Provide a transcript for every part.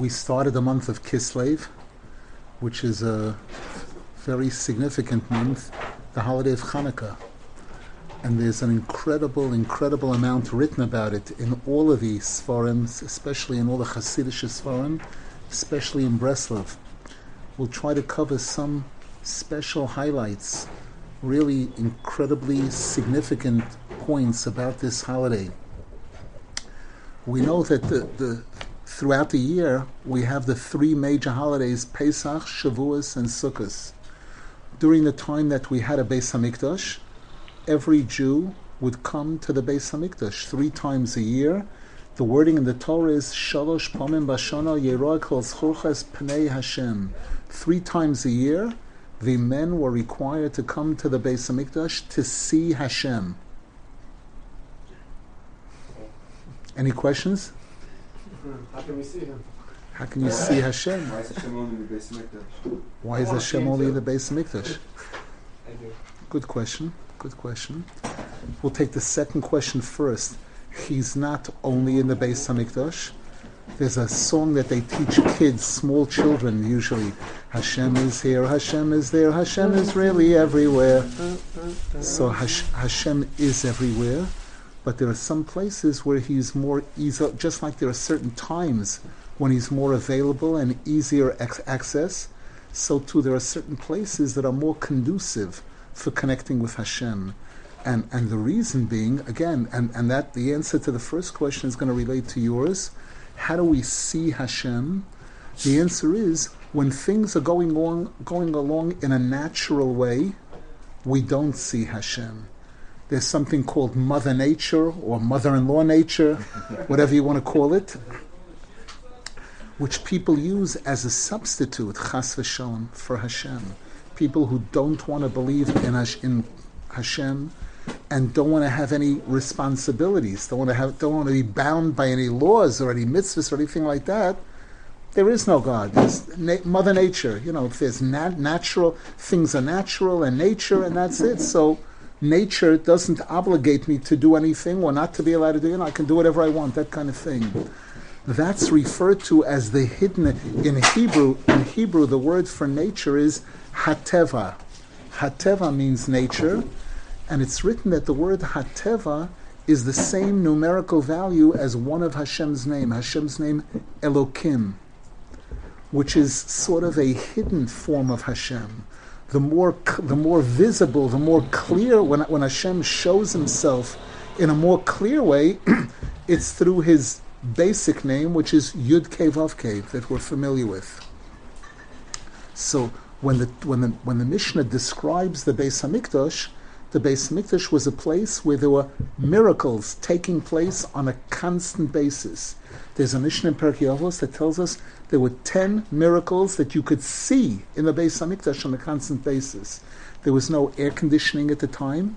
we started the month of Kislev, which is a very significant month, the holiday of Hanukkah. And there's an incredible, incredible amount written about it in all of these Sfarim, especially in all the Hasidic Sfarim, especially in Breslov. We'll try to cover some special highlights, really incredibly significant points about this holiday. We know that the, the throughout the year we have the three major holidays: Pesach, Shavuos, and Sukkot. During the time that we had a Beis Hamikdash, every Jew would come to the Beis Hamikdash three times a year. The wording in the Torah is Shalosh Pamim Bashana Yeroa Kol Schurches Pnei Hashem. Three times a year, the men were required to come to the Beis Hamikdash to see Hashem. Any questions? Hmm. How can we see him? How can you see Hashem? Why is Hashem only in the Beis Hamikdash? Why is I wanna Hashem only in the Beis Hamikdash? Good question. Good question. We'll take the second question first. He's not only in the Beis Hamikdash. There's a song that they teach kids, small children usually. Hashem is here, Hashem is there, Hashem is really everywhere. So Hash- Hashem is everywhere, but there are some places where he's more easy, just like there are certain times when he's more available and easier ex- access. So too, there are certain places that are more conducive for connecting with Hashem. And, and the reason being, again, and, and that the answer to the first question is going to relate to yours. How do we see Hashem? The answer is when things are going along, going along in a natural way, we don't see Hashem. There's something called Mother Nature or Mother in law Nature, whatever you want to call it, which people use as a substitute, Chas v'shalom, for Hashem. People who don't want to believe in, Hash- in Hashem and don't want to have any responsibilities, don't want to have, don't want to be bound by any laws or any mitzvahs or anything like that. There is no God. There's na- Mother Nature. You know, if there's nat- natural things are natural and nature, and that's it. So nature doesn't obligate me to do anything or not to be allowed to do. Know, I can do whatever I want. That kind of thing. That's referred to as the hidden in Hebrew. In Hebrew, the word for nature is hateva. Hateva means nature, and it's written that the word hateva is the same numerical value as one of Hashem's name. Hashem's name Elokim, which is sort of a hidden form of Hashem. The more, the more visible, the more clear. When when Hashem shows Himself in a more clear way, it's through His basic name, which is Yud Kei Vav Kei, that we're familiar with. So when the when the when the Mishnah describes the Beis Hamikdash, the Beis Hamikdash was a place where there were miracles taking place on a constant basis. There's a Mishnah in Pirkei Avos that tells us there were ten miracles that you could see in the Beis Hamikdash on a constant basis. There was no air conditioning at the time,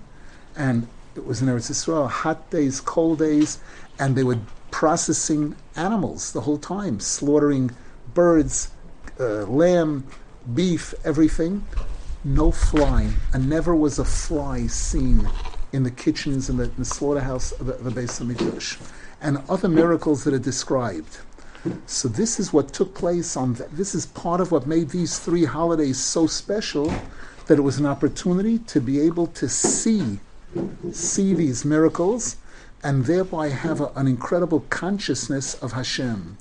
and it was in Eretz Yisrael, hot days, cold days, and they were processing animals the whole time, slaughtering birds, uh, lamb, beef, everything. No fly, and never was a fly seen in the kitchens and the, the slaughterhouse of the, the Beis Hamikdash, and other miracles that are described. So this is what took place on. th- This is part of what made these three holidays so special, that it was an opportunity to be able to see, see these miracles, and thereby have a, an incredible consciousness of Hashem.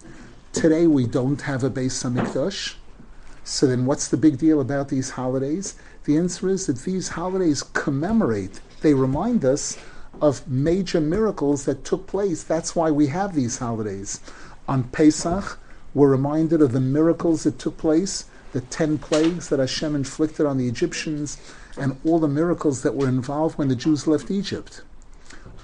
Today we don't have a Beis Hamikdash. So then, what's the big deal about these holidays? The answer is that these holidays commemorate, they remind us of major miracles that took place. That's why we have these holidays. On Pesach, we're reminded of the miracles that took place, the ten plagues that Hashem inflicted on the Egyptians, and all the miracles that were involved when the Jews left Egypt.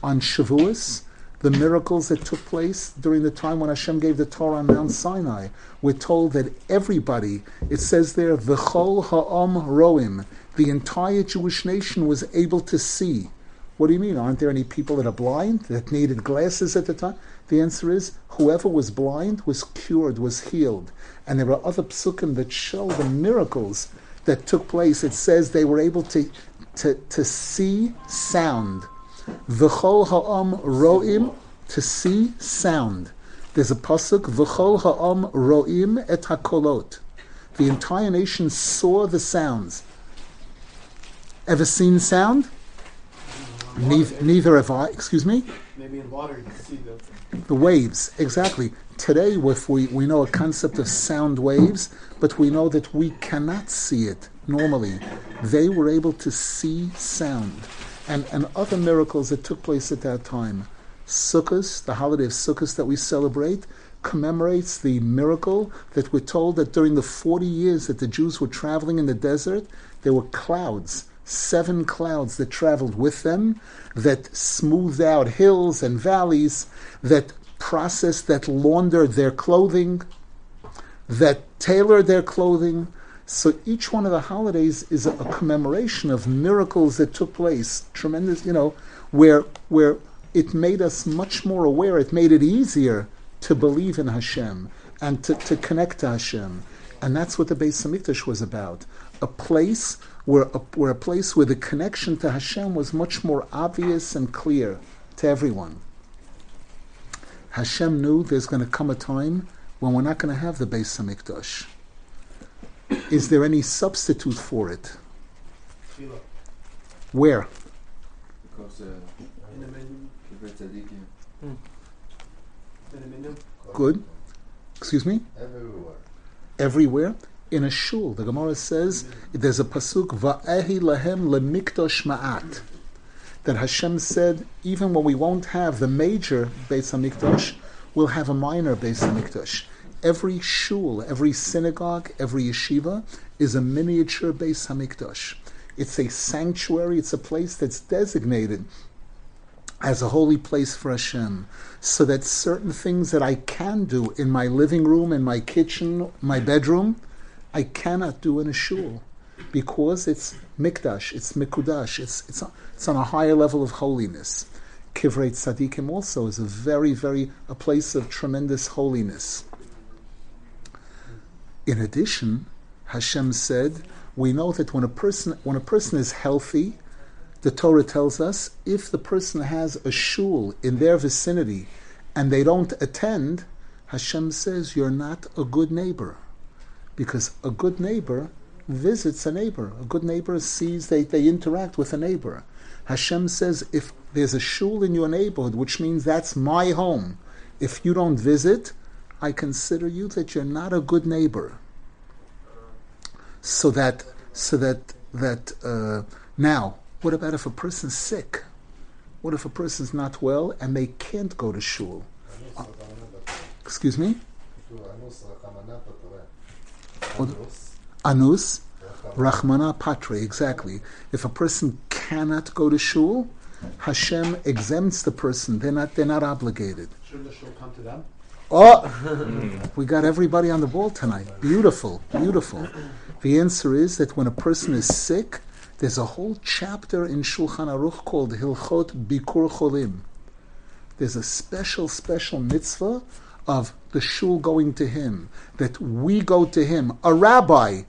On Shavuos, the miracles that took place during the time when Hashem gave the Torah on Mount Sinai. We're told that everybody, it says there, V'chol ha'am roim, the entire Jewish nation was able to see. What do you mean? Aren't there any people that are blind that needed glasses at the time? The answer is whoever was blind was cured, was healed. And there are other psukim that show the miracles that took place. It says they were able to, to, to see sound. V'chol ha'am ro'im, to see sound. There's a pasuk, "V'chol ha'om ro'im et hakolot." The entire nation saw the sounds. Ever seen sound? Neither, neither have I. Excuse me. Maybe in water you can see the. The waves, exactly. Today, we, we know a concept of sound waves, but we know that we cannot see it normally. They were able to see sound. And, and other miracles that took place at that time. Sukkot, the holiday of Sukkot that we celebrate, commemorates the miracle that we're told that during the 40 years that the Jews were traveling in the desert, there were clouds, seven clouds that traveled with them, that smoothed out hills and valleys, that processed, that laundered their clothing, that tailored their clothing. So each one of the holidays is a, a commemoration of miracles that took place. Tremendous, you know, where where it made us much more aware. It made it easier to believe in Hashem and to, to connect to Hashem. And that's what the Beis Hamikdash was about. A place where a, where a place where the connection to Hashem was much more obvious and clear to everyone. Hashem knew there's going to come a time when we're not going to have the Beis Hamikdash. Is there any substitute for it? Tefillah. Where? Because uh, In the menu. In the menu. Good. Excuse me? Everywhere. Everywhere. In a shul, the Gemara says there's a pasuk va'ehi lahem lemikdosh ma'at. That Hashem said, even when we won't have the major Beis Hamikdash, we'll have a minor Beis Hamikdash. Every shul, every synagogue, every yeshiva is a miniature Beis Hamikdash. It's a sanctuary. It's a place that's designated as a holy place for Hashem, so that certain things that I can do in my living room, in my kitchen, my bedroom, I cannot do in a shul, because it's mikdash, it's mikudash, it's it's it's on a higher level of holiness. Kivrei tzadikim also is a very very a place of tremendous holiness. In addition, Hashem said, we know that when a person when a person is healthy, the Torah tells us if the person has a shul in their vicinity and they don't attend, Hashem says you're not a good neighbor. Because a good neighbor visits a neighbor. A good neighbor sees they, they interact with a neighbor. Hashem says if there's a shul in your neighborhood, which means that's my home, if you don't visit, I consider you that you're not a good neighbor. So that so that that uh, now what about if a person's sick? What if a person's not well and they can't go to shul? Uh, excuse me? Anus, Rahmana Patre, exactly. If a person cannot go to shul, Hashem exempts the person. They're not, they're not obligated. Should the shul come to them? Oh, we got everybody on the ball tonight. Beautiful, beautiful. The answer is that when a person is sick, there's a whole chapter in Shulchan Aruch called Hilchot Bikur Cholim. There's a special, special mitzvah of the shul going to him, that we go to him. A rabbi,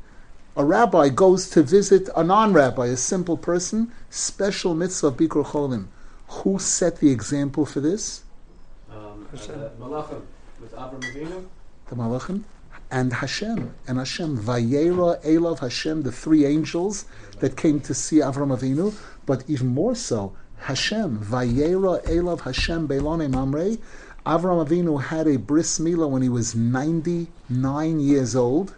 a rabbi goes to visit a non-rabbi, a simple person. Special mitzvah of Bikur Cholim. Who set the example for this? Um, uh, the Malachim with Avram Avinu. the Malachim, and Hashem. And Hashem, Vayera, Elav, Hashem, the three angels that came to see Avram Avinu, but even more so, Hashem, Vayera, Elav, Hashem, Beilone Mamre. Avram Avinu had a bris milah when he was 99 years old.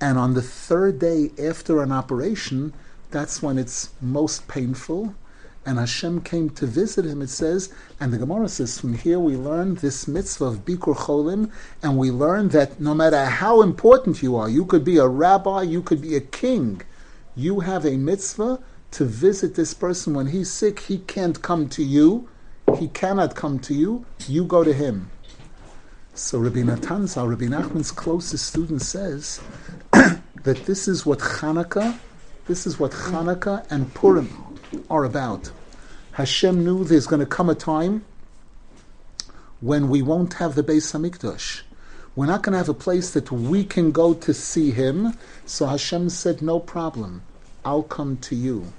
And on the third day after an operation, that's when it's most painful. And Hashem came to visit him, it says, and the Gemara says, from here we learn this mitzvah of Bikur Cholim, and we learn that no matter how important you are, you could be a rabbi, you could be a king, you have a mitzvah to visit this person when he's sick. He can't come to you, he cannot come to you, you go to him. So Rabbi Natanzal, Rabbi Nachman's closest student, says that this is what Hanukkah, this is what Hanukkah and Purim are about. Hashem knew there's going to come a time when we won't have the Beis Hamikdash. We're not going to have a place that we can go to see Him. So Hashem said, "No problem, I'll come to you."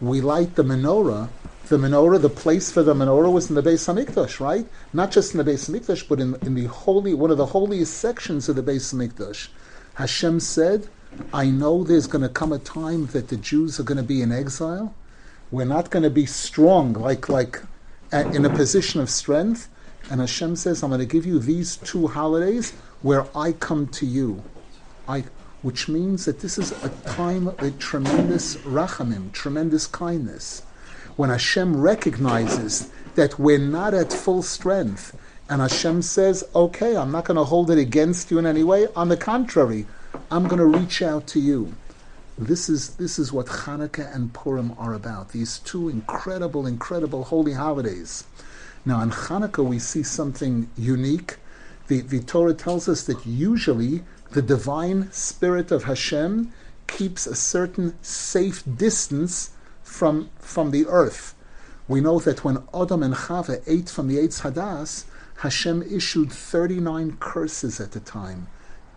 We light the menorah the menorah, the place for the menorah was in the Beis Hamikdash, right? Not just in the Beis Hamikdash, but in, in the holy, one of the holiest sections of the Beis Hamikdash. Hashem said, I know there's going to come a time that the Jews are going to be in exile. We're not going to be strong, like, like in a position of strength. And Hashem says, I'm going to give you these two holidays where I come to you. I, which means that this is a time of tremendous rachamim, tremendous kindness when Hashem recognizes that we're not at full strength, and Hashem says, okay, I'm not going to hold it against you in any way. On the contrary, I'm going to reach out to you. This is, this is what Hanukkah and Purim are about, these two incredible, incredible holy holidays. Now, in Hanukkah, we see something unique. The, the Torah tells us that usually the divine spirit of Hashem keeps a certain safe distance from, from the earth. We know that when Adam and Chava ate from the Eitz Hadas, Hashem issued 39 curses at the time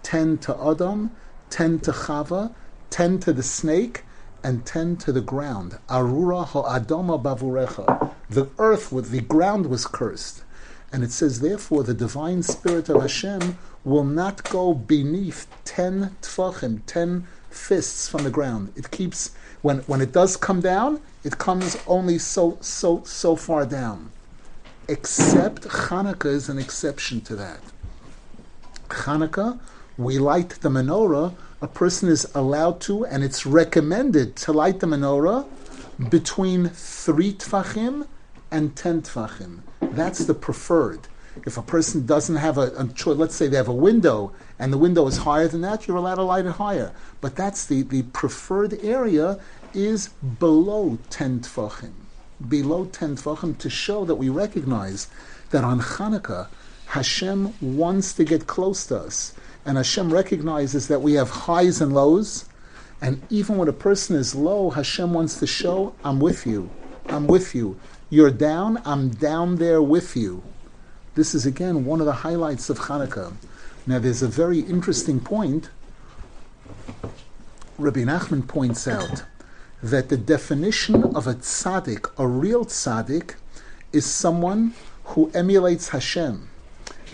10 to Adam, 10 to Chava, 10 to the snake, and 10 to the ground. Arura ha'adama bavurecha. The earth, with the ground was cursed. And it says, therefore, the divine spirit of Hashem will not go beneath 10 tfachim, 10 fists from the ground. It keeps when, when it does come down, it comes only so, so, so far down. Except Hanukkah is an exception to that. Hanukkah, we light the menorah. A person is allowed to, and it's recommended to light the menorah between three tfachim and ten tfachim. That's the preferred. If a person doesn't have a, a choice, let's say they have a window and the window is higher than that, you're allowed to light it higher. But that's the, the preferred area is below 10 tfachim. Below 10 tfachim to show that we recognize that on Hanukkah, Hashem wants to get close to us. And Hashem recognizes that we have highs and lows. And even when a person is low, Hashem wants to show, I'm with you. I'm with you. You're down, I'm down there with you. This is again one of the highlights of Hanukkah. Now, there's a very interesting point. Rabbi Nachman points out that the definition of a tzaddik, a real tzaddik, is someone who emulates Hashem.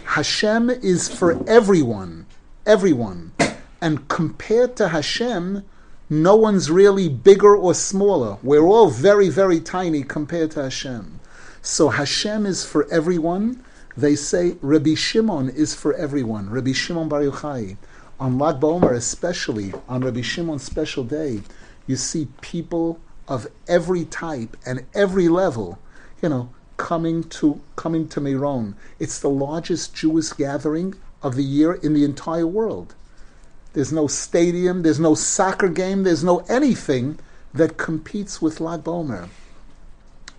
Hashem is for everyone, everyone. And compared to Hashem, no one's really bigger or smaller. We're all very, very tiny compared to Hashem. So Hashem is for everyone, they say Rabbi Shimon is for everyone. Rabbi Shimon Bar Yochai. On Lag BaOmer, especially on Rabbi Shimon's special day, you see people of every type and every level, you know, coming to coming to Meron. It's the largest Jewish gathering of the year in the entire world. There's no stadium, there's no soccer game, there's no anything that competes with Lag BaOmer.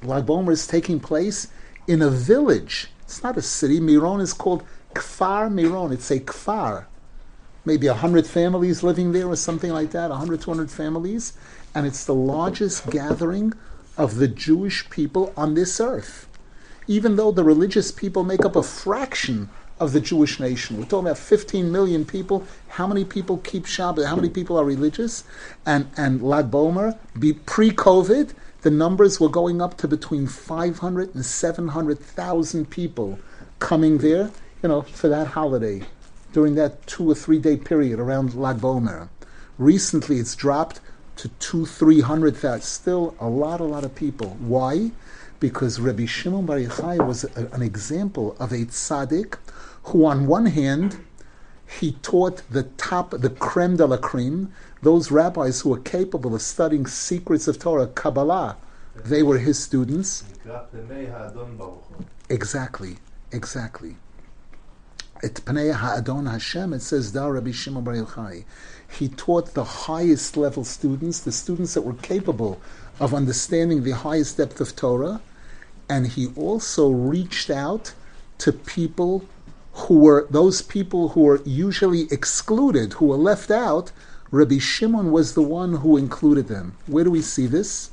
Lag BaOmer is taking place in a village it's not a city. Miron is called Kfar Miron. It's a Kfar. Maybe a hundred families living there or something like that, 100, 200 families. And it's the largest gathering of the Jewish people on this earth. Even though the religious people make up a fraction of the Jewish nation. We're talking about 15 million people. How many people keep Shabbat? How many people are religious? And and Lag BaOmer, be pre-COVID, the numbers were going up to between 500 and 700,000 people coming there, you know, for that holiday during that two or three day period around Lag BaOmer. Recently, it's dropped to two, three hundred thousand. Still a lot, a lot of people. Why? Because Rabbi Shimon Bar Yochai was a, an example of a tzaddik who, on one hand, he taught the top, the creme de la creme, those rabbis who were capable of studying secrets of Torah, Kabbalah, they were his students. Exactly, exactly. At Pnei Ha'adon Hashem, it says, Da Rabbi Shimon Bar Yochai. He taught the highest level students, the students that were capable of understanding the highest depth of Torah, and he also reached out to people who were those people who were usually excluded, who were left out, Rabbi Shimon was the one who included them. Where do we see this?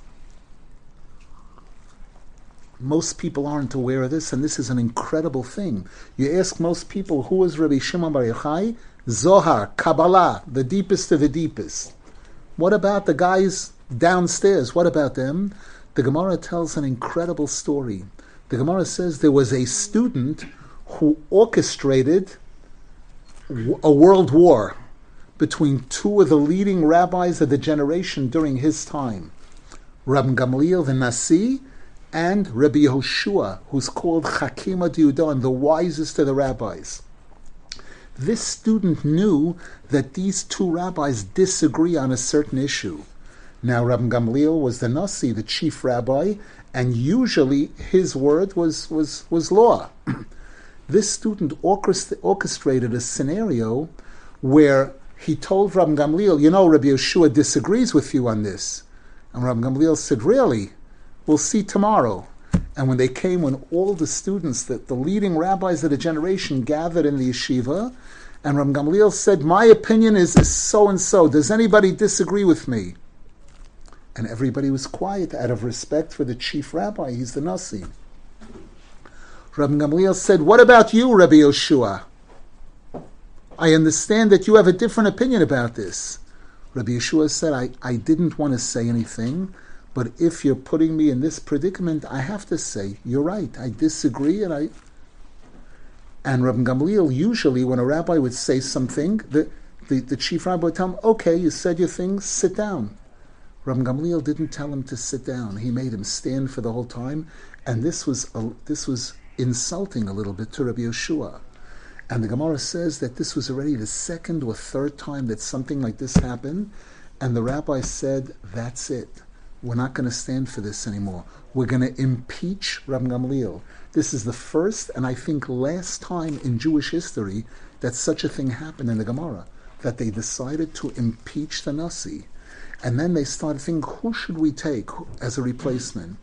Most people aren't aware of this, and this is an incredible thing. You ask most people, who is Rabbi Shimon Bar Yochai? Zohar, Kabbalah, the deepest of the deepest. What about the guys downstairs? What about them? the Gemara tells an incredible story. The Gemara says there was a student who orchestrated a world war between two of the leading rabbis of the generation during his time, Rabbi Gamliel the Nasi and Rabbi Yehoshua, who's called Chakima Diudan, the wisest of the rabbis. This student knew that these two rabbis disagree on a certain issue. Now, Rabbi Gamliel was the Nasi, the chief rabbi, and usually his word was, was, was law. this student orchestrated a scenario where he told Rabbi Gamliel, you know, Rabbi Yeshua disagrees with you on this. And Rabbi Gamliel said, really? We'll see tomorrow. And when they came, when all the students, the, the leading rabbis of the generation gathered in the yeshiva, and Rabbi Gamliel said, My opinion is, is so and so. Does anybody disagree with me? And everybody was quiet out of respect for the chief rabbi. He's the Nasi. Rabbi Gamliel said, What about you, Rabbi Yoshua? I understand that you have a different opinion about this. Rabbi Yeshua said, I, I didn't want to say anything, but if you're putting me in this predicament, I have to say, you're right. I disagree, and I. And Rabbi Gamliel, usually, when a rabbi would say something, the, the, the chief rabbi would tell him, okay, you said your thing, sit down. Rabbi Gamliel didn't tell him to sit down. He made him stand for the whole time, and this was a, this was insulting a little bit to Rabbi Yeshua. And the Gemara says that this was already the second or third time that something like this happened, and the rabbi said, "That's it. We're not going to stand for this anymore. We're going to impeach Rabbi Gamliel." This is the first and I think last time in Jewish history that such a thing happened in the Gemara, that they decided to impeach the Nasi. And then they started thinking, who should we take as a replacement?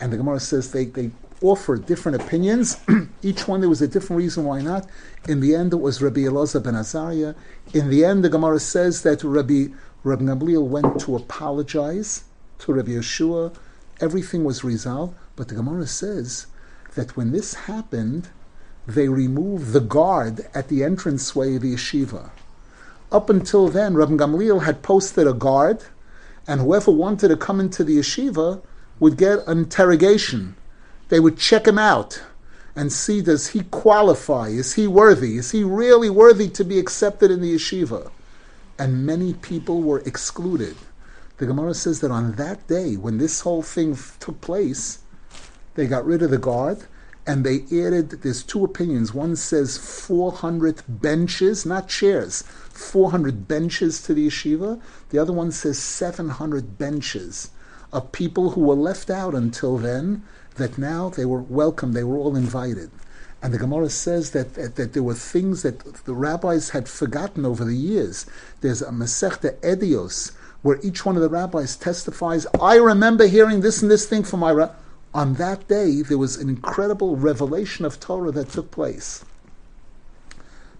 And the Gemara says they, they offered different opinions. Each one there was a different reason why not. In the end, it was Rabbi Elazar ben Azariah. In the end, the Gemara says that Rabbi Rabbi Gamliel went to apologize to Rabbi Yeshua. Everything was resolved. But the Gemara says that when this happened, they removed the guard at the entranceway of the yeshiva. Up until then, Rabbi Gamliel had posted a guard, and whoever wanted to come into the yeshiva would get an interrogation. They would check him out and see does he qualify? Is he worthy? Is he really worthy to be accepted in the yeshiva? And many people were excluded. The Gemara says that on that day, when this whole thing took place, they got rid of the guard and they added, there's two opinions. One says 400 benches, not chairs, 400 benches to the yeshiva. The other one says 700 benches of people who were left out until then, that now they were welcome, they were all invited. And the Gemara says that, that, that, there were things that the rabbis had forgotten over the years. There's a Masechta Edios, where each one of the rabbis testifies, I remember hearing this and this thing from my on that day, there was an incredible revelation of Torah that took place.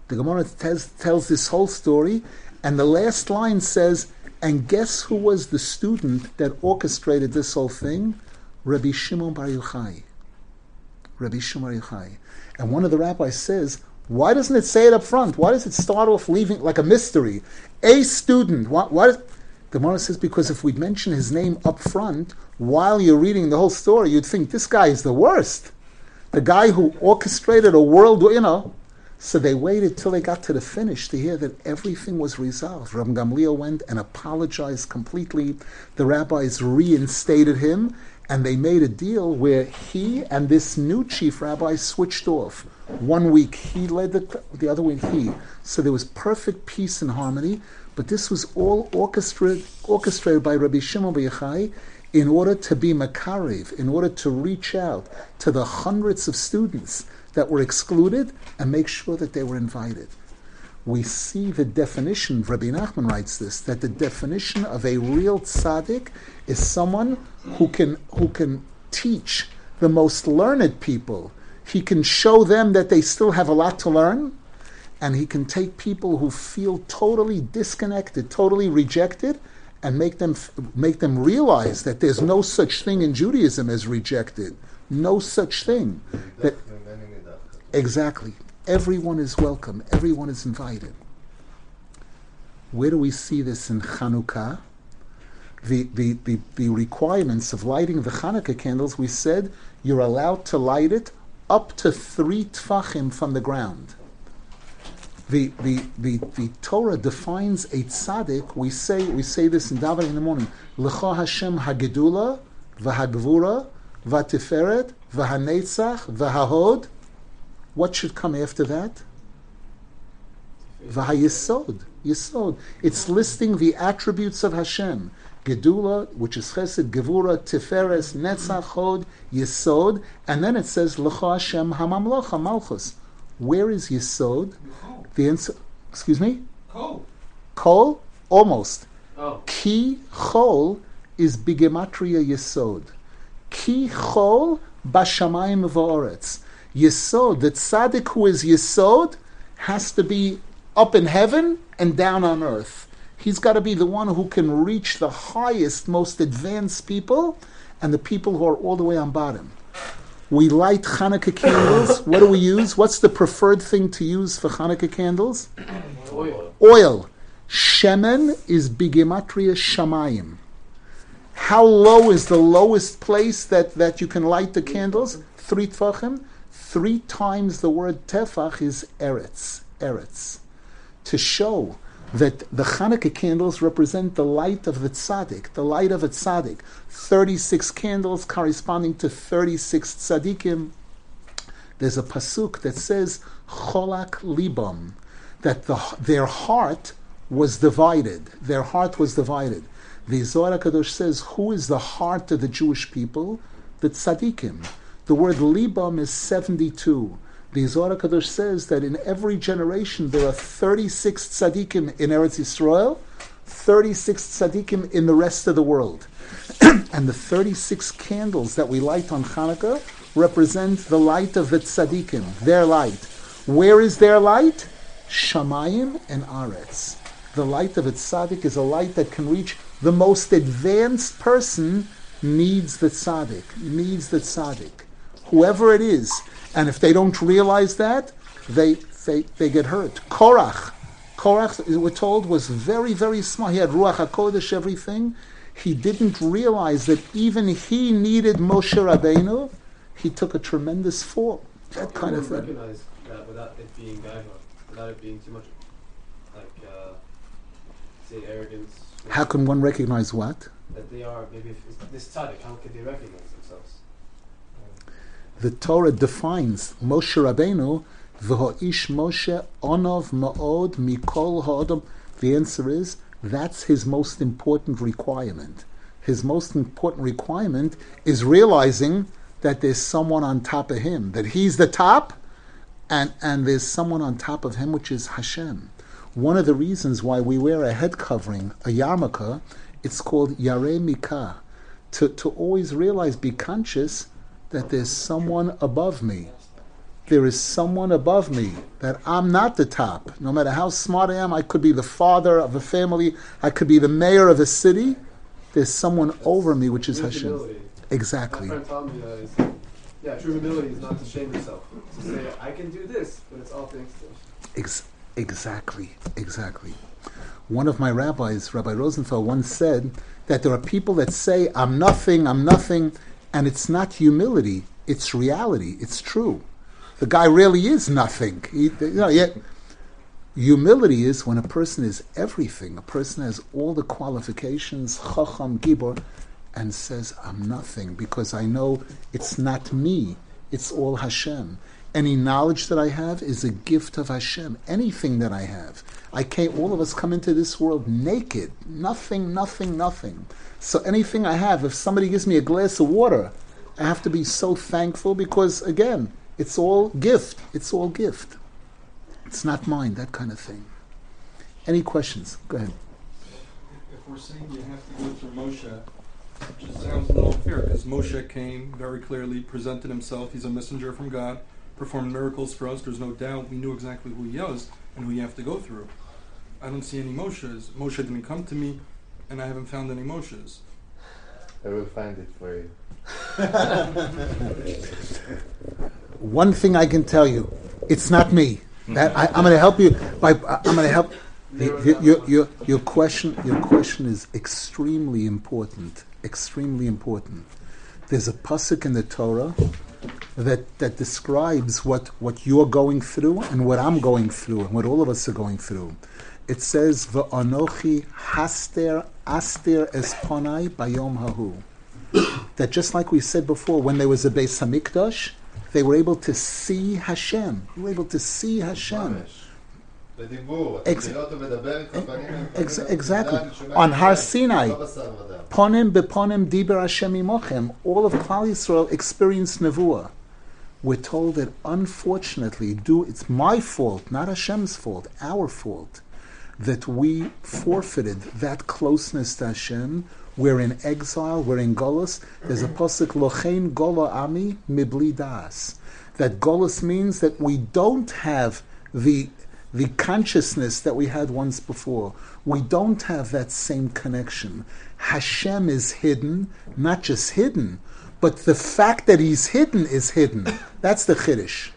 The Gemara tells this whole story, and the last line says, and guess who was the student that orchestrated this whole thing? Rabbi Shimon Bar Yochai. Rabbi Shimon Bar Yochai. And one of the rabbis says, why doesn't it say it up front? Why does it start off leaving like a mystery? A student. Why, why does, the Gemara says because if we'd mention his name up front while you're reading the whole story, you'd think this guy is the worst. The guy who orchestrated a world, you know. So they waited till they got to the finish to hear that everything was resolved. Rabbi Gamliel went and apologized completely. The rabbis reinstated him, and they made a deal where he and this new chief rabbi switched off. One week he led the, the other week he. So there was perfect peace and harmony. But this was all orchestrated, orchestrated by Rabbi Shimon Bar Yochai in order to be Makariv, in order to reach out to the hundreds of students that were excluded and make sure that they were invited. We see the definition, Rabbi Nachman writes this, that the definition of a real tzaddik is someone who can, who can teach the most learned people. He can show them that they still have a lot to learn, and he can take people who feel totally disconnected, totally rejected, and make them make them realize that there's no such thing in Judaism as rejected, no such thing. That exactly, everyone is welcome, everyone is invited. Where do we see this in Chanukah? the, the, the, the requirements of lighting the Hanukkah candles, we said you're allowed to light it up to three tfachim from the ground. The, the, the, the Torah defines a tzaddik. We say we say this in Davar in the morning. Lecha Hashem hagedula v'hagvura v'tiferet v'hanetzach v'hahod. What should come after that? V'hayisod. Yisod. It's listing the attributes of Hashem. Gedula, which is Chesed, Gevura, Tiferes, Netzach, Chod, Yisod, and then it says L'cha Hashem Hamamlocha Malchus. Where is Yisod? The answer, excuse me? Kol. Kol? Almost. Oh. Ki Chol is Bigematria Yisod. Ki Chol Bashamayim Va'oretz. Yisod, the tzaddik who is Yisod, has to be up in heaven and down on earth. He's got to be the one who can reach the highest, most advanced people and the people who are all the way on bottom. We light Hanukkah candles. What do we use? What's the preferred thing to use for Hanukkah candles? Oil. Oil. Shemen is bigematria shamayim. How low is the lowest place that, that you can light the candles? Three tefachim. Three times the word tefach is eretz. Eretz. To show that the Hanukkah candles represent the light of the tzaddik, the light of a tzaddik. 36 candles corresponding to 36 tzaddikim. There's a pasuk that says, Cholak libam, that the, their heart was divided. Their heart was divided. The Zohar Kadosh says, who is the heart of the Jewish people? The tzaddikim. The word libam is 72. The Zohar Kadosh says that in every generation there are 36 tzaddikim in Eretz Yisrael, 36 tzaddikim in the rest of the world. and the 36 candles that we light on Hanukkah represent the light of the tzaddikim, their light. Where is their light? Shamayim and Aretz. The light of a tzaddik is a light that can reach the most advanced person needs the tzaddik, needs the tzaddik. Whoever it is, and if they don't realize that, they, they, they get hurt. Korach. Korach, we're told, was very, very smart. He had Ruach HaKodesh, everything. He didn't realize that even he needed Moshe Rabbeinu. He took a tremendous fall. That kind of thing. recognize that without it being gaiva, without it being too much, like, uh, say, arrogance. How can one recognize what? That they are, maybe if it's this tzaddik, how can they recognize? The Torah defines Moshe Rabbeinu, V'ho'ish Moshe onov ma'od mikol ha'odom. The answer is, that's his most important requirement. His most important requirement is realizing that there's someone on top of him, that he's the top, and, and there's someone on top of him, which is Hashem. One of the reasons why we wear a head covering, a yarmulke, it's called Yareh Mikah, to, to always realize, be conscious that there's someone above me. There is someone above me, that I'm not the top. No matter how smart I am, I could be the father of a family, I could be the mayor of a city. There's someone over me, which is Hashem. Exactly. My friend told me that is, yeah, true humility is not to shame yourself. To say, I can do this, but it's all thanks to Ex- exactly, exactly. One of my rabbis, Rabbi Rosenfeld, once said that there are people that say, I'm nothing, I'm nothing, and it's not humility, it's reality, it's true. The guy really is nothing. He, you know, yet humility is when a person is everything. A person has all the qualifications, chacham, gibor, and says, I'm nothing, because I know it's not me, it's all Hashem. Any knowledge that I have is a gift of Hashem. Anything that I have. I can't, all of us come into this world naked. Nothing, nothing, nothing. So anything I have, if somebody gives me a glass of water, I have to be so thankful because, again, it's all gift. It's all gift. It's not mine, that kind of thing. Any questions? Go ahead. If we're saying you have to go through Moshe, it just sounds a little unfair because Moshe came very clearly, presented himself. He's a messenger from God, performed miracles for us. There's no doubt we knew exactly who he was and who you have to go through. I don't see any Moshes. Moshe didn't come to me, and I haven't found any Moshes. I will find it for you. One thing I can tell you, it's not me. That I, I'm going to help you by I'm going to help. The- narrow the- down your, your, your question your question is extremely important. Extremely important. There's a pasuk in the Torah that that describes what, what you're going through and what I'm going through and what all of us are going through. It says V'anochi haster aster esponai bayom hahu. That just like we said before, when there was a Beis Hamikdash, they were able to see Hashem. They were able to see Hashem exactly. On Har Sinai, ponim beponim diber Hashem imochem, all of Klal Yisrael experienced nevuah. We're told that unfortunately, do it's my fault, not Hashem's fault, our fault, that we forfeited that closeness to Hashem. We're in exile. We're in Golos. There's a pasuk lochein gola ami mibli das. That Golos means that we don't have the the consciousness that we had once before. We don't have that same connection. Hashem is hidden, not just hidden, but the fact that He's hidden is hidden. That's the chiddush.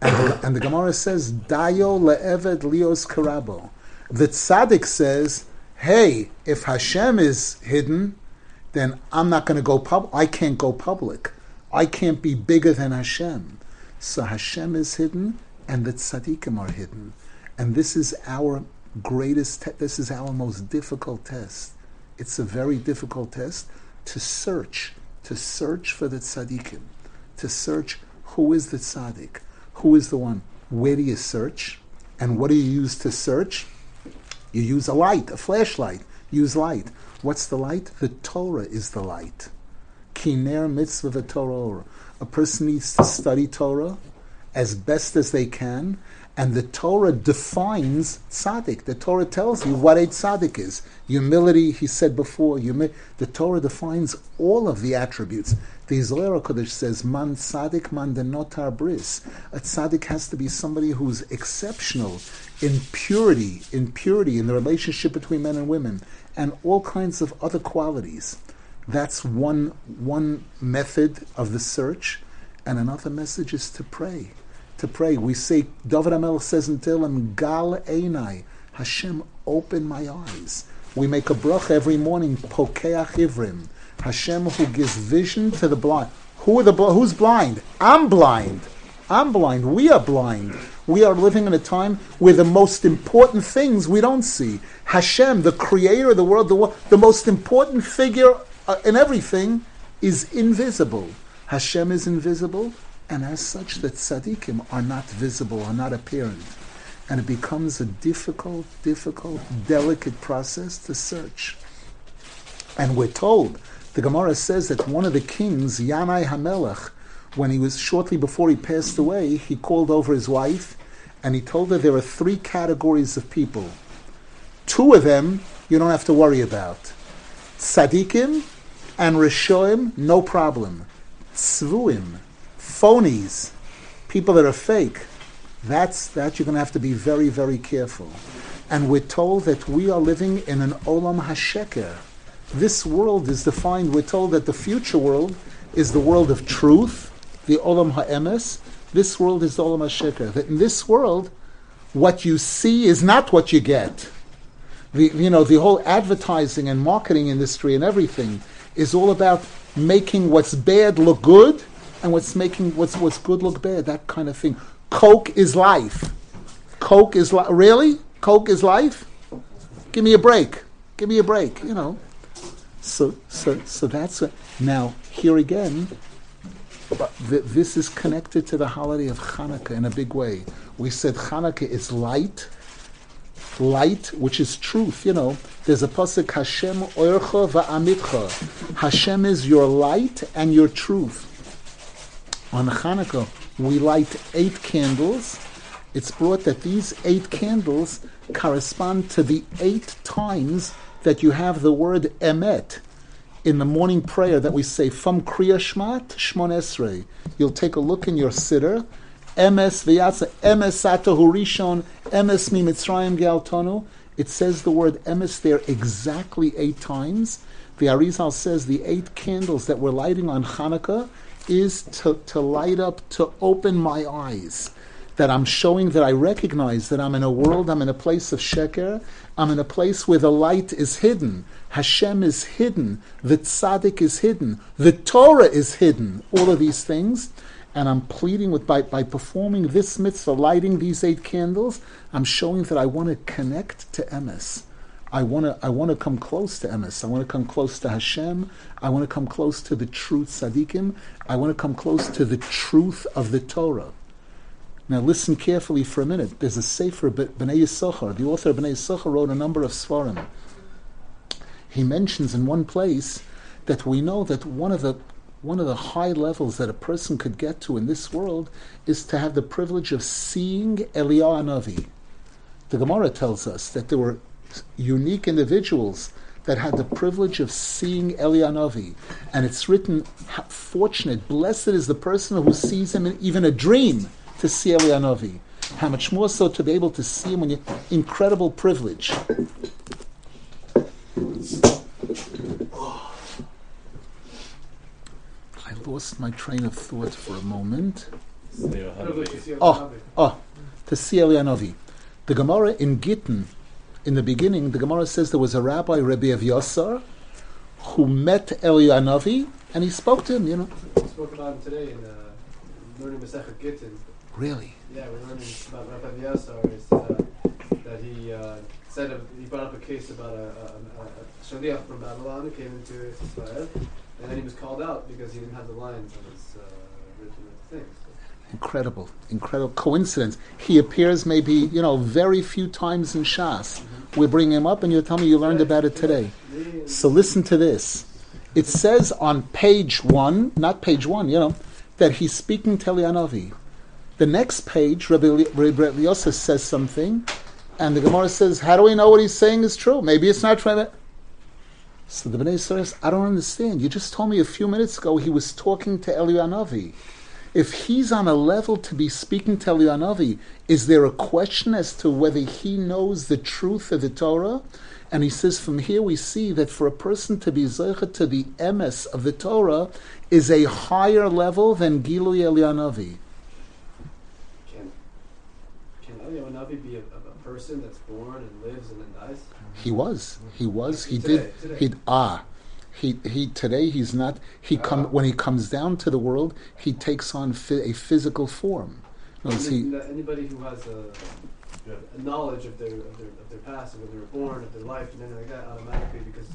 And the, and the Gemara says, "Dayo le'eved lios karabo." The tzaddik says, "Hey, if Hashem is hidden, then I'm not going to go public. I can't go public. I can't be bigger than Hashem." So Hashem is hidden, and the tzaddikim are hidden, and this is our greatest. Te- this is our most difficult test. It's a very difficult test to search, to search for the tzaddikim, to search who is the tzaddik, who is the one. Where do you search, and what do you use to search? You use a light, a flashlight. Use light. What's the light? The Torah is the light. Kiner mitzvah Torah. A person needs to study Torah as best as they can, and the Torah defines tzaddik. The Torah tells you what a tzaddik is. Humility, he said before. Humi- the Torah defines all of the attributes. The Zohar Kodesh says, "Man tzaddik, man denotar bris." A tzaddik has to be somebody who's exceptional in purity, in purity in the relationship between men and women, and all kinds of other qualities. That's one one method of the search, and another message is to pray. To pray, we say David Amel says in Tehillim, "Gal Einai," Hashem, open my eyes. We make a bracha every morning, Pokeach Ivrim, Hashem who gives vision to the blind. Who are the who's blind? I'm blind. I'm blind. We are blind. We are living in a time where the most important things we don't see. Hashem, the creator of the world, the, wo- the most important figure uh, in everything, is invisible. Hashem is invisible, and as such, the tzaddikim are not visible, are not apparent. And it becomes a difficult, difficult, delicate process to search. And we're told, the Gemara says that one of the kings, Yanai Hamelech, when he was shortly before he passed away, he called over his wife and he told her there are three categories of people. Two of them you don't have to worry about. Tzadikim and Rishoim, no problem. Tzvuim, phonies, people that are fake, that's that you're going to have to be very, very careful. And we're told that we are living in an olam hasheker. This world is defined. We're told that the future world is the world of truth, the olam ha'emes. This world is olam hasheker. That in this world, what you see is not what you get. The, you know, the whole advertising and marketing industry and everything is all about making what's bad look good and what's making what's what's good look bad. That kind of thing. Coke is life. Coke is really Coke is life. Give me a break. Give me a break. You know. So so so that's a, now here again. Th- this is connected to the holiday of Hanukkah in a big way. We said Hanukkah is light, light, which is truth. You know, there's a pasuk Hashem oircha va'amitcha. Hashem is your light and your truth. On Hanukkah, we light eight candles. It's brought that these eight candles correspond to the eight times that you have the word emet in the morning prayer that we say from Kriya Shmat Shmon Esrei. You'll take a look in your siddur. Emes v'yatsa emes rishon emes mi mitzrayim gealtonu. It says the word emes there exactly eight times. The Arizal says the eight candles that we're lighting on Hanukkah is to, to light up, to open my eyes. that I'm showing that I recognize that I'm in a world, I'm in a place of sheker, I'm in a place where the light is hidden. Hashem is hidden, the tzaddik is hidden, the Torah is hidden, all of these things. And I'm pleading with by, by performing this mitzvah, lighting these eight candles, I'm showing that I want to connect to emes. I want to I want to come close to emes. I want to come close to Hashem. I want to come close to the truth tzaddikim. I want to come close to the truth of the Torah. Now listen carefully for a minute. There's a Sefer B'nai Yisachar. The author of B'nai Yisachar wrote a number of svarim. He mentions in one place that we know that one of the one of the high levels that a person could get to in this world is to have the privilege of seeing Eliyahu Navi. The Gemara tells us that there were unique individuals that had the privilege of seeing Eliyahu Navi. And it's written, fortunate, blessed is the person who sees him in even a dream to see Eliyahu Navi. How much more so to be able to see him when you incredible privilege. I lost my train of thought for a moment. Oh, oh, to see Eliyahu The Gemara in Gittin, in the beginning, the Gemara says there was a rabbi, Rabbi Avyasar, who met Eliyahu and he spoke to him, you know. We spoke about him today in uh, learning Masechet Gittin. Really? Yeah, we're learning about Rabbi Vyasar. Is, uh, that he uh, said of, he brought up a case about a, a, a, shaliach from Babylon who came into Israel, and then he was called out because he didn't have the lines on his uh, written things. Incredible, incredible coincidence. He appears maybe, you know, very few times in Shas. We bring him up and you tell me you learned about it today. So listen to this. It says on page one, not page one, you know, that he's speaking to Elianavi. The next page, Rabbi, Rabbi says something, and the Gemara says, How do we know what he's saying is true? Maybe it's not true. So the Bnei says, I don't understand. You just told me a few minutes ago he was talking to Elianavi. If he's on a level to be speaking to Elianavi, is there a question as to whether he knows the truth of the Torah? And he says, from here we see that for a person to be zeicha to the emes of the Torah is a higher level than Gilui Elianavi. Can can be a, a, a person that's born and lives and then dies? He was. He was. He Today, did. today. He ah. He he. Today he's not. He come Ah. when he comes down to the world. He takes on fi- a physical form. No, Any- see, anybody who has a, a knowledge of their, of their of their past, of when they were born, of their life, and anything like that, automatically because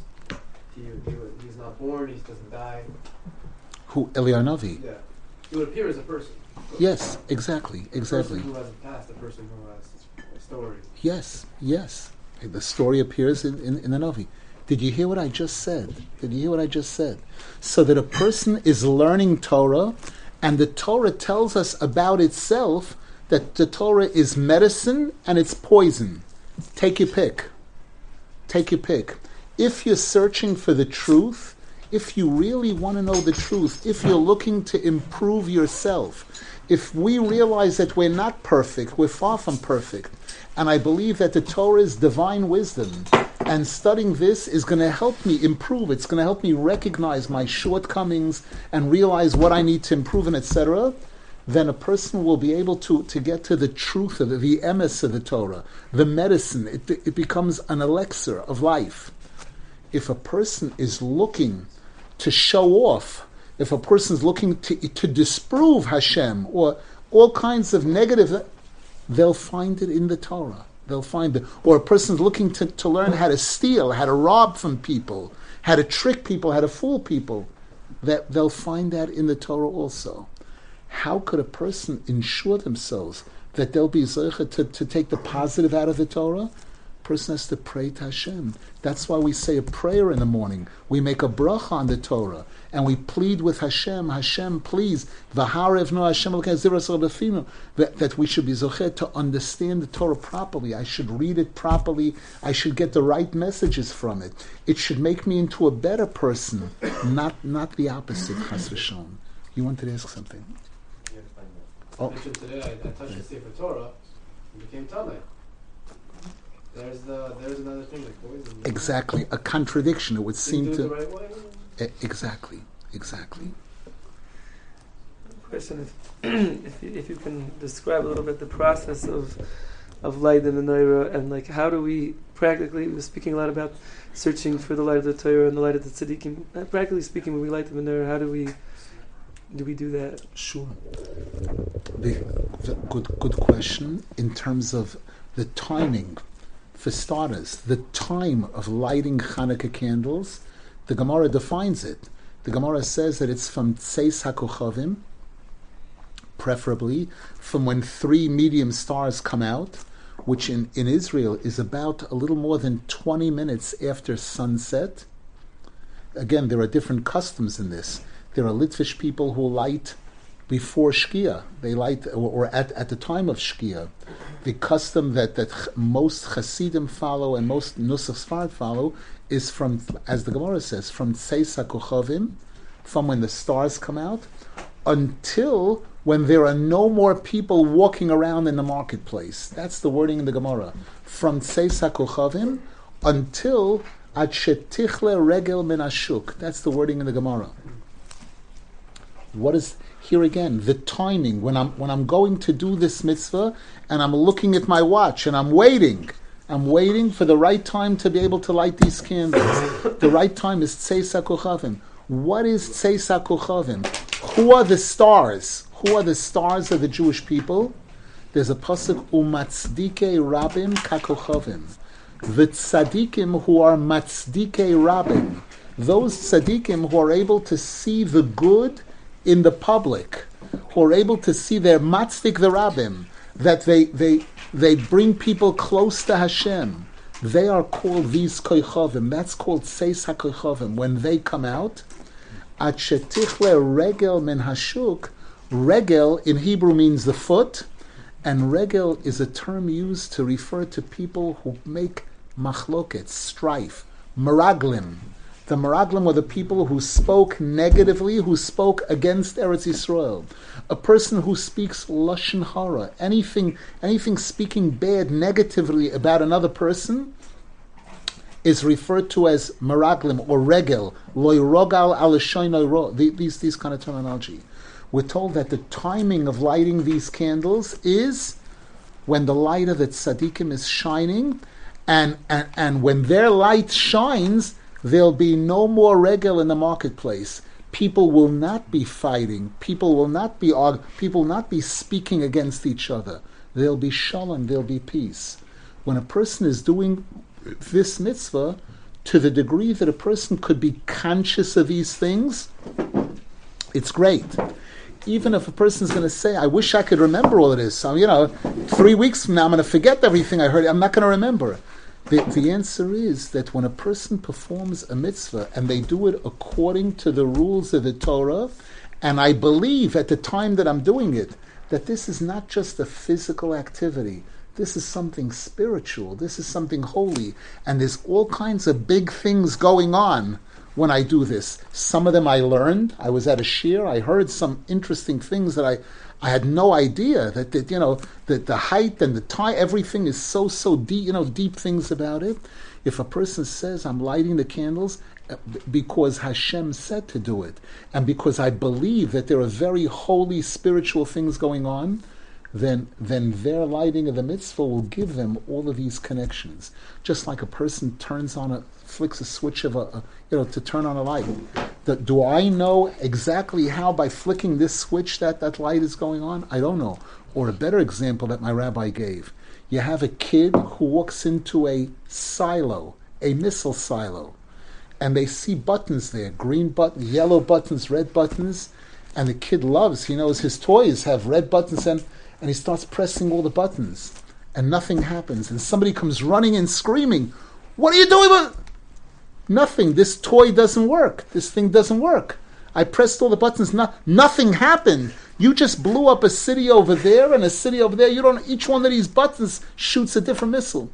he, he he's not born, he doesn't die. who Elianavi? Yeah, he would appear as a person. Yes, exactly, exactly. who has a past, a person who has a story. Yes, yes. The story appears in, in, in the Navi. Did you hear what I just said? Did you hear what I just said? So that a person is learning Torah, and the Torah tells us about itself that the Torah is medicine and it's poison. Take your pick. Take your pick. If you're searching for the truth, if you really want to know the truth, if you're looking to improve yourself, if we realize that we're not perfect, we're far from perfect, and I believe that the Torah is divine wisdom, and studying this is going to help me improve. It's going to help me recognize my shortcomings and realize what I need to improve in, etc. Then a person will be able to, to get to the truth of the, emes of the Torah, the medicine. It, it becomes an elixir of life if a person is looking to show off, if a person is looking to, to disprove Hashem or all kinds of negative, they'll find it in the Torah. They'll find it. Or a person's looking to, to learn how to steal, how to rob from people, how to trick people, how to fool people. That they'll find that in the Torah also. How could a person ensure themselves that they'll be zeicha to, to take the positive out of the Torah? Person has to pray to Hashem. That's why we say a prayer in the morning. We make a bracha on the Torah, and we plead with Hashem, Hashem, please, v'harev no Hashem that, that we should be zochet to understand the Torah properly. I should read it properly. I should get the right messages from it. It should make me into a better person, not not the opposite. Chas v'shalom. You wanted to ask something? I Oh. mentioned today, I, I touched the Sefer Torah and became Tameh. There's the there's another thing like poison. Exactly, a contradiction. It would Didn't seem do it to. the right way. E- Exactly, exactly. question if, if, you, if you can describe a little bit the process of of light in the Naira and like how do we practically we're speaking a lot about searching for the light of the Torah and the light of the tzaddikim. Uh, practically speaking, when we light the menorah, how do we do we do that? Sure. The, the good good question in terms of the timing. For starters, the time of lighting Hanukkah candles, the Gemara defines it. The Gemara says that it's from Tseis HaKochavim, preferably from when three medium stars come out, which in, in Israel is about a little more than 20 minutes after sunset. Again, there are different customs in this. There are Litvish people who light before Shkia. They light, or, at, at the time of Shkia. The custom that, that most Hasidim follow and most Nusach Sfard follow is from, as the Gemara says, from Tseis HaKochavim, from when the stars come out, until when there are no more people walking around in the marketplace. That's the wording in the Gemara. From Tseis HaKochavim until Ad Shetichle Regel Min Ashuk. That's the wording in the Gemara. What is here again the timing when I'm when I'm going to do this mitzvah and I'm looking at my watch and I'm waiting. I'm waiting for the right time to be able to light these candles. the right time is Tseis HaKochavim. What is Tseis HaKochavim? Who are the stars? Who are the stars of the Jewish people? There's a pasuk umatzdike rabim kakochavim. The tzaddikim who are matzdike rabim, those tzaddikim who are able to see the good in the public, who are able to see their matzdik the rabim, that they, they, they bring people close to Hashem. They are called these koichavim. That's called seis hakoichavim. When they come out, at shetichle regel min hashuk, regel in Hebrew means the foot, and regel is a term used to refer to people who make machloket, strife, meraglim. The meraglim were the people who spoke negatively, who spoke against Eretz Yisrael. A person who speaks lashon hara, anything, anything speaking bad negatively about another person, is referred to as meraglim or regel, loy rogal al these these kind of terminology. We're told that the timing of lighting these candles is when the light of the tzaddikim is shining, and, and, and when their light shines, there'll be no more regel in the marketplace. People will not be fighting. People will not be people will not be speaking against each other. There'll be shalom. There'll be peace. When a person is doing this mitzvah, to the degree that a person could be conscious of these things, it's great. Even if a person is going to say, I wish I could remember all of this. So, you know, three weeks from now, I'm going to forget everything I heard. I'm not going to remember. The, the answer is that when a person performs a mitzvah and they do it according to the rules of the Torah, and I believe at the time that I'm doing it, that this is not just a physical activity, this is something spiritual. This is something holy. And there's all kinds of big things going on when I do this. Some of them I learned. I was at a shiur. I heard some interesting things that I, I had no idea that, that you know that the height and the time, everything is so so deep. You know, deep things about it. If a person says, "I'm lighting the candles," uh, because Hashem said to do it, and because I believe that there are very holy spiritual things going on, then then their lighting of the mitzvah will give them all of these connections. Just like a person turns on a flicks a switch of a, a you know to turn on a light. The, do I know exactly how by flicking this switch that that light is going on? I don't know. Or a better example that my rabbi gave: you have a kid who walks into a silo, a missile silo, and they see buttons there, green buttons, yellow buttons, red buttons, and the kid loves. He knows his toys have red buttons and and he starts pressing all the buttons, and nothing happens. And somebody comes running and screaming, What are you doing? Nothing. This toy doesn't work. This thing doesn't work. I pressed all the buttons. No, nothing happened. You just blew up a city over there and a city over there. You don't. Each one of these buttons shoots a different missile.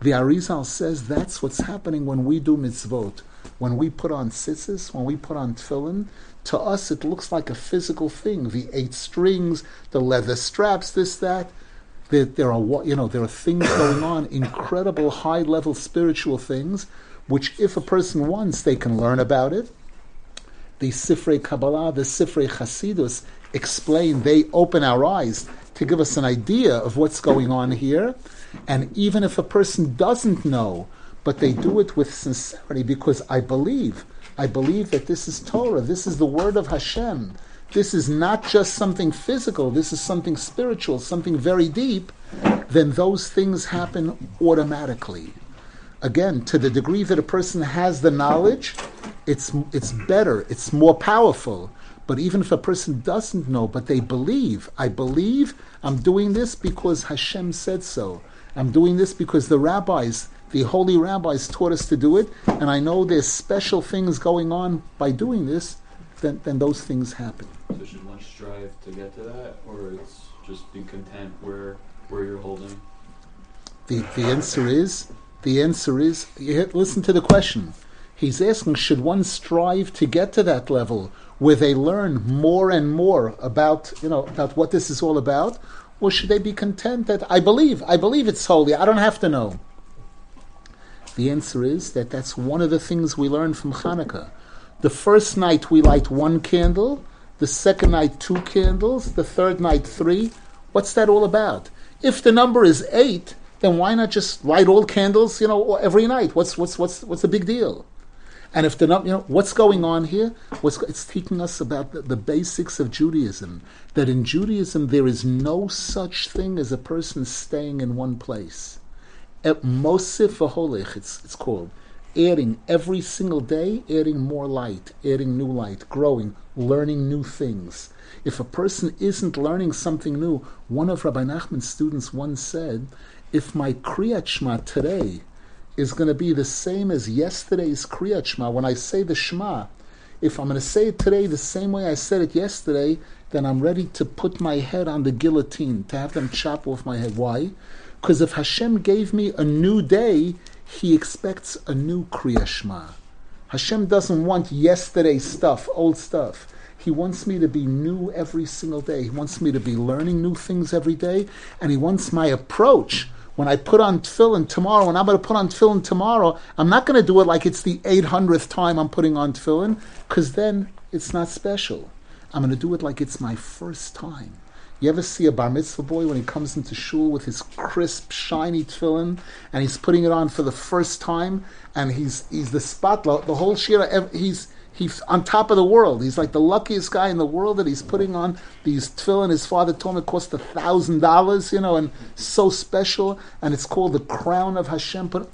The Arizal says that's what's happening when we do mitzvot. When we put on tzitzis, when we put on tefillin, to us, it looks like a physical thing. The eight strings, the leather straps, this, that. There, there are, you know, there are things going on, incredible high-level spiritual things, which if a person wants, they can learn about it. The Sifrei Kabbalah, the Sifrei Chasidus explain, they open our eyes to give us an idea of what's going on here. And even if a person doesn't know, but they do it with sincerity because I believe, I believe that this is Torah, this is the word of Hashem. This is not just something physical, this is something spiritual, something very deep, then those things happen automatically. Again, to the degree that a person has the knowledge, it's, it's better, it's more powerful. But even if a person doesn't know, but they believe, I believe I'm doing this because Hashem said so. I'm doing this because the rabbis, the holy rabbis taught us to do it, and I know there's special things going on by doing this, then, then those things happen. So should one strive to get to that, or it's just be content where where you're holding? The, the answer is, the answer is, listen to the question. He's asking, should one strive to get to that level where they learn more and more about, you know, about what this is all about? Or should they be content that I believe, I believe it's holy, I don't have to know? The answer is that that's one of the things we learn from Hanukkah. The first night we light one candle, the second night two candles, the third night three. What's that all about? If the number is eight, then why not just light all candles, you know, every night? What's what's what's what's the big deal? And if they're not, you know what's going on here, what's, it's teaching us about the, the, basics of Judaism. That in Judaism there is no such thing as a person staying in one place. Mosif v'holech, it's it's called, adding every single day, adding more light, adding new light, growing, learning new things. If a person isn't learning something new, one of Rabbi Nachman's students once said, if my Kriyat Shema today is going to be the same as yesterday's Kriyat Shema, when I say the Shema, if I'm going to say it today the same way I said it yesterday, then I'm ready to put my head on the guillotine, to have them chop off my head. Why? Because if Hashem gave me a new day, He expects a new Kriyat Shema. Hashem doesn't want yesterday's stuff, old stuff. He wants me to be new every single day. He wants me to be learning new things every day, and He wants my approach. When I put on tefillin tomorrow, when I'm going to put on tefillin tomorrow, I'm not going to do it like it's the 800th time I'm putting on tefillin, because then it's not special. I'm going to do it like it's my first time. You ever see a bar mitzvah boy when he comes into shul with his crisp, shiny tefillin, and he's putting it on for the first time, and he's he's the spotlight, the whole shira. He's he's on top of the world. He's like the luckiest guy in the world that he's putting on these tefillin. His father told him it cost a thousand dollars, you know, and so special, and it's called the crown of Hashem. But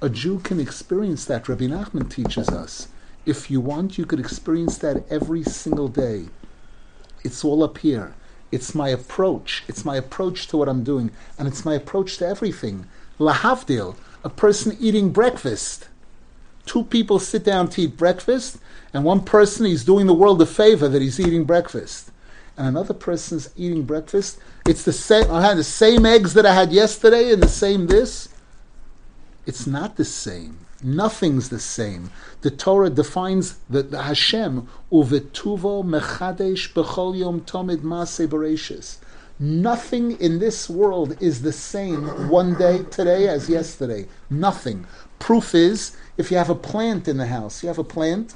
a Jew can experience that. Rabbi Nachman teaches us. If you want, you could experience that every single day. It's all up here. It's my approach. It's my approach to what I'm doing, and it's my approach to everything. Lahavdil, a person eating breakfast. Two people sit down to eat breakfast, and one person is doing the world a favor that he's eating breakfast, and another person's eating breakfast. It's the same. I had the same eggs that I had yesterday, and the same this. It's not the same. Nothing's the same. The Torah defines that the Hashem uvetuvo mechadesh bechol yom tomid maase bereshis. Nothing in this world is the same one day today as yesterday. Nothing. Proof is if you have a plant in the house, you have a plant,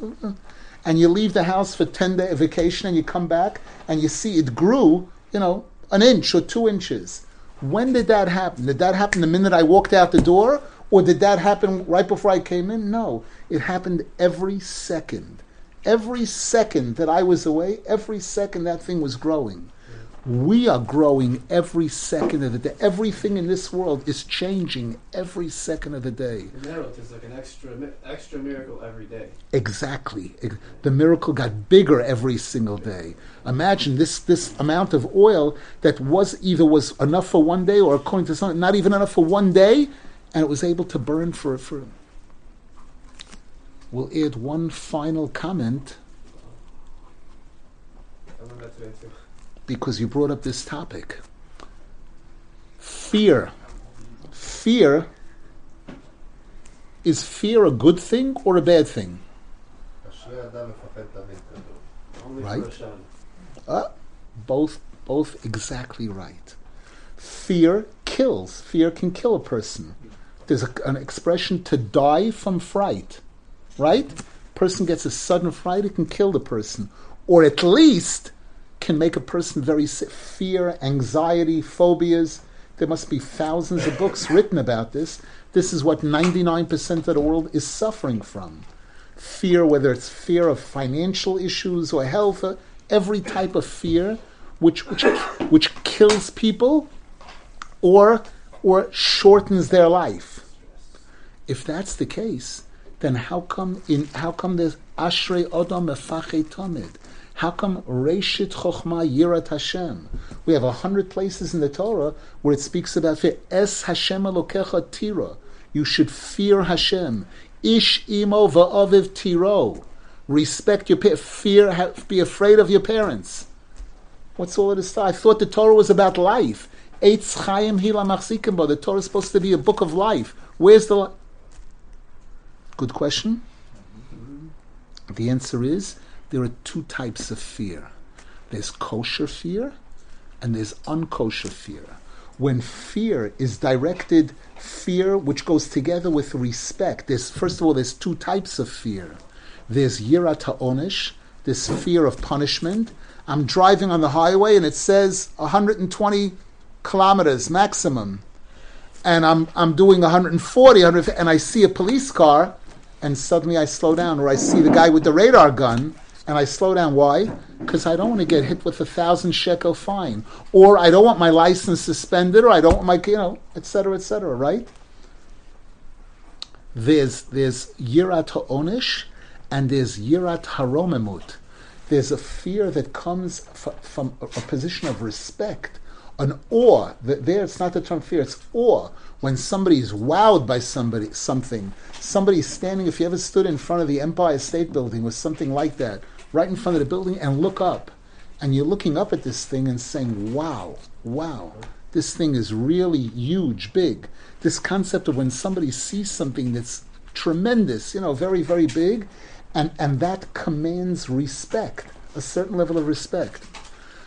and you leave the house for ten day vacation, and you come back and you see it grew, you know, an inch or two inches. When did that happen? Did that happen the minute I walked out the door, or did that happen right before I came in? No. It happened every second. Every second that I was away, every second that thing was growing. We are growing every second of the day. Everything in this world is changing every second of the day. The miracle is like an extra, extra miracle every day. Exactly. The miracle got bigger every single day. Imagine this, this amount of oil that was either was enough for one day or according to some, not even enough for one day and it was able to burn for for. We'll add one final comment because you brought up this topic. Fear. Fear. Is fear a good thing or a bad thing? Right? Uh, both, both exactly right. Fear kills. Fear can kill a person there's a, an expression to die from fright, right? Person gets a sudden fright, it can kill the person, or at least can make a person very sick. Fear, anxiety, phobias. There must be thousands of books written about this. This is what 99% of the world is suffering from. Fear, whether it's fear of financial issues or health, uh, every type of fear which, which, which kills people or, or shortens their life. If that's the case, then how come in how come there's Ashrei Odom Mefachei Tamid? How come Reshit Chochma Yirat Hashem? We have a hundred places in the Torah where it speaks about fear. Es Hashem Elokecha Tira. You should fear Hashem. Ish imo va'aviv tiro. Respect your. Fear. Be afraid of your parents. What's all of this? I thought the Torah was about life. Eitz Chaim Hila Machzikimba. The Torah is supposed to be a book of life. Where's the? Li- Good question. The answer is there are two types of fear. There's kosher fear, and there's unkosher fear. When fear is directed, fear which goes together with respect. There's first of all, there's two types of fear. There's yirat ha'onish, this fear of punishment. I'm driving on the highway and it says 120 kilometers maximum, and I'm I'm doing 140, 150, and I see a police car, and suddenly I slow down, or I see the guy with the radar gun, and I slow down. Why? Because I don't want to get hit with a thousand shekel fine, or I don't want my license suspended, or I don't want my, you know, etc., cetera, et cetera, right? There's there's yirat ha'onish, and there's yirat haromemut. There's a fear that comes f- from a, a position of respect, an awe. There, it's not the term fear; it's awe. When somebody is wowed by somebody, something, somebody standing. If you ever stood in front of the Empire State Building or something like that, right in front of the building, and look up, and you're looking up at this thing and saying, "Wow, wow, this thing is really huge, big." This concept of when somebody sees something that's tremendous, you know, very, very big, and, and that commands respect, a certain level of respect.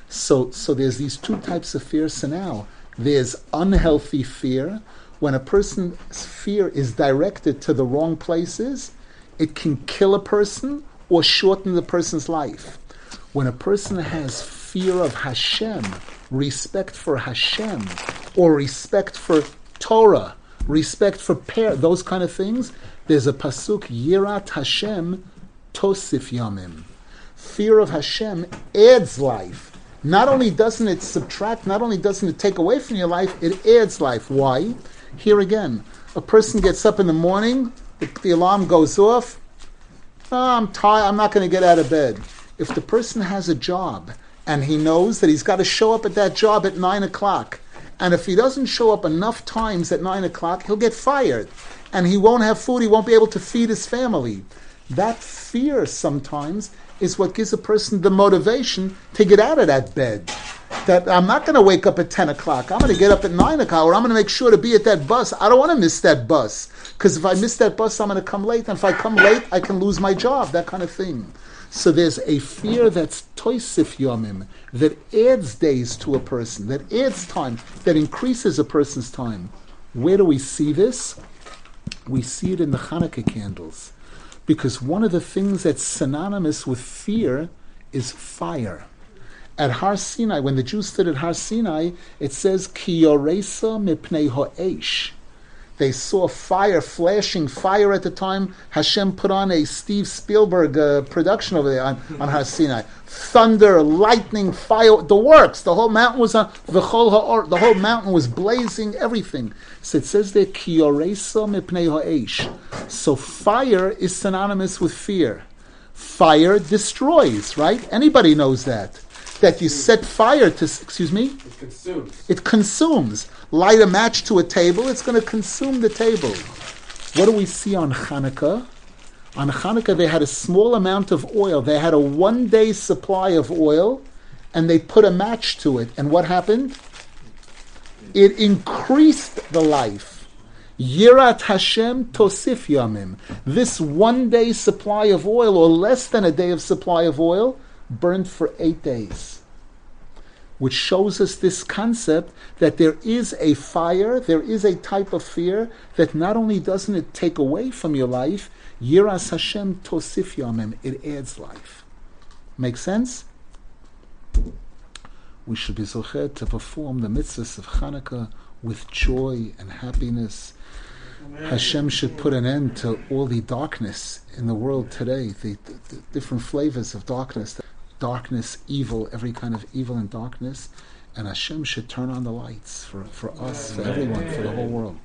So, so there's these two types of fear. So now there's unhealthy fear. When a person's fear is directed to the wrong places, it can kill a person or shorten the person's life. When a person has fear of Hashem, respect for Hashem, or respect for Torah, respect for par- those kind of things, there's a pasuk Yirat Hashem Tosif Yamim. Fear of Hashem adds life. Not only doesn't it subtract, not only doesn't it take away from your life, it adds life. Why? Here again, a person gets up in the morning, the, the alarm goes off. "Oh, I'm tired, I'm not going to get out of bed. If the person has a job and he knows that he's got to show up at that job at 9 o'clock, and if he doesn't show up enough times at 9 o'clock, he'll get fired. And he won't have food, he won't be able to feed his family. That fear sometimes is what gives a person the motivation to get out of that bed. That I'm not going to wake up at 10 o'clock. I'm going to get up at 9 o'clock, or I'm going to make sure to be at that bus. I don't want to miss that bus. Because if I miss that bus, I'm going to come late. And if I come late, I can lose my job, that kind of thing. So there's a fear that's toisif yomim, that adds days to a person, that adds time, that increases a person's time. Where do we see this? We see it in the Hanukkah candles. Because one of the things that's synonymous with fear is fire. At Har Sinai, when the Jews stood at Har Sinai, it says, Ki yoresa mipnei. They saw fire, flashing fire at the time. Hashem put on a Steve Spielberg uh, production over there on, on Har Sinai. Thunder, lightning, fire, the works. The whole mountain was on, v'chol ha'or, the whole mountain was blazing, everything. So it says there, ki yoresa mipnei. So fire is synonymous with fear. Fire destroys, right? Anybody knows that. That you set fire to, excuse me? It consumes. It consumes. Light a match to a table, it's going to consume the table. What do we see on Hanukkah? On Hanukkah, they had a small amount of oil. They had a one day supply of oil, and they put a match to it. And what happened? It increased the life. Yirat Hashem tosif yamim. This one day supply of oil, or less than a day of supply of oil, burned for eight days which shows us this concept that there is a fire, there is a type of fear that not only doesn't it take away from your life, Yiras Hashem tosif yamim, it adds life. Make sense? we should be zochet to perform the mitzvahs of Hanukkah with joy and happiness. Hashem should put an end to all the darkness in the world today, the, the, the different flavors of darkness, darkness, evil, every kind of evil and darkness. And Hashem should turn on the lights for, for us, for everyone, for the whole world.